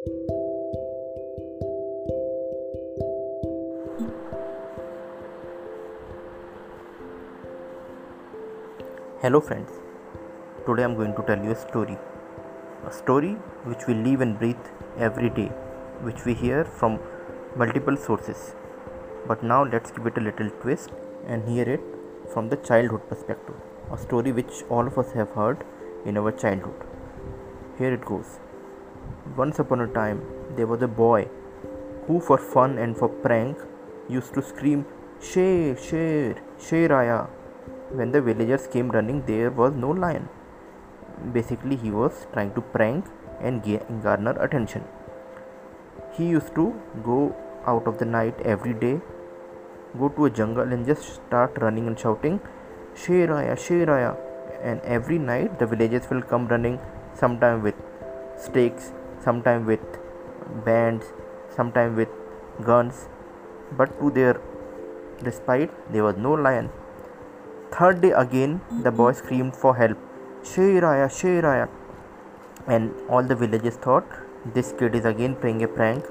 Hello, friends. Today I'm going to tell you a story. A story which we live and breathe every day, which we hear from multiple sources. But now let's give it a little twist and hear it from the childhood perspective. A story which all of us have heard in our childhood. Here it goes. Once upon a time, there was a boy who, for fun and for prank, used to scream, Sher, Sher, Sheraya. When the villagers came running there was no lion. Basically he was trying to prank and garner attention. He used to go out of the night every day go to a jungle and just start running and shouting sheraya sheraya. And every night the villagers will come running sometime with stakes sometime with bands sometime with guns but to their despite there was no lion Third day again, the boy screamed for help. Shairaya, Shairaya. And all the villagers thought this kid is again playing a prank.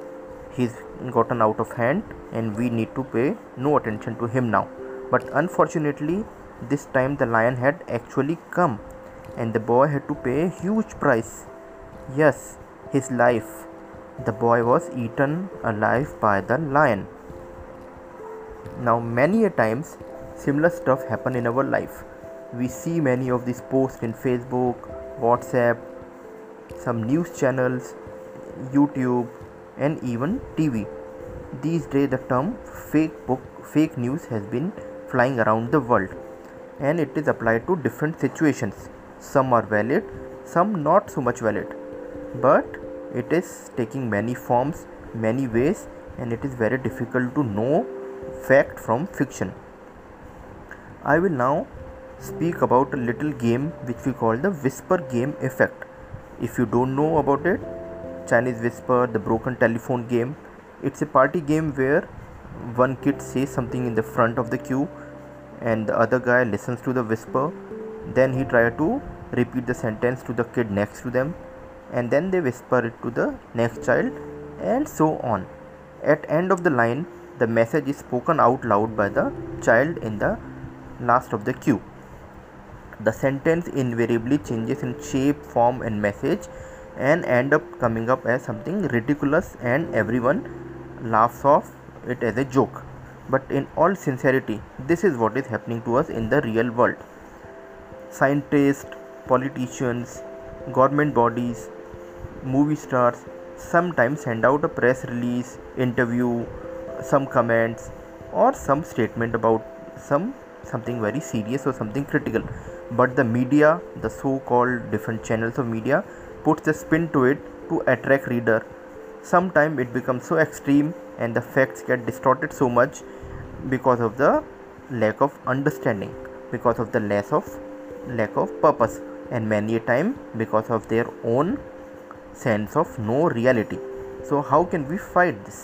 He's gotten out of hand and we need to pay no attention to him now. But unfortunately, this time the lion had actually come and the boy had to pay a huge price. Yes, his life. The boy was eaten alive by the lion. Now, many a times similar stuff happen in our life we see many of these posts in facebook whatsapp some news channels youtube and even tv these days the term fake book fake news has been flying around the world and it is applied to different situations some are valid some not so much valid but it is taking many forms many ways and it is very difficult to know fact from fiction. I will now speak about a little game which we call the whisper game effect. If you don't know about it, Chinese whisper, the broken telephone game, it's a party game where one kid says something in the front of the queue and the other guy listens to the whisper. Then he try to repeat the sentence to the kid next to them and then they whisper it to the next child and so on at end of the line the message is spoken out loud by the child in the last of the queue. The sentence invariably changes in shape, form, and message and end up coming up as something ridiculous and everyone laughs off it as a joke. But in all sincerity, this is what is happening to us in the real world. Scientists, politicians, government bodies, movie stars sometimes send out a press release, interview, some comments, or some statement about some something very serious or something critical. But the media the so called different channels of media puts a spin to it to attract reader. Sometimes it becomes so extreme and the facts get distorted so much because of the lack of understanding because of the less of lack of purpose and many a time because of their own sense of no reality so how can we fight this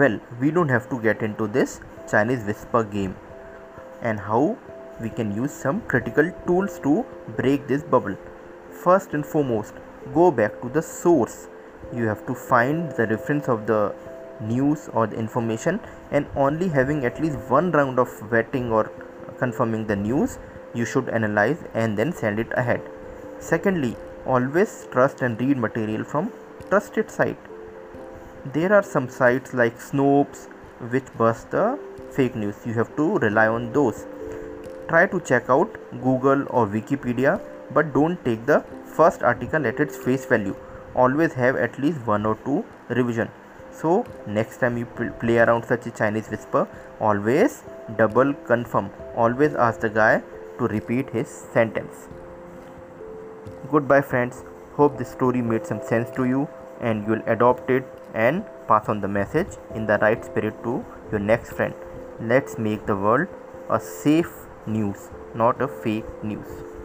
well we don't have to get into this chinese whisper game and how we can use some critical tools to break this bubble. First and foremost, go back to the source. You have to find the reference of the news or the information and only having at least one round of vetting or confirming the news you should analyze and then send it ahead secondly always trust and read material from trusted site. There are some sites like snopes which bust the fake news. You have to rely on those. Try to check out google or wikipedia but don't take the first article at its face value. Always have at least one or two revision. So next time you play around such a chinese whisper always double confirm. Always ask the guy to repeat his sentence goodbye friends. Hope this story made some sense to you and you'll adopt it and pass on the message in the right spirit to your next friend. Let's make the world a safe news not a fake news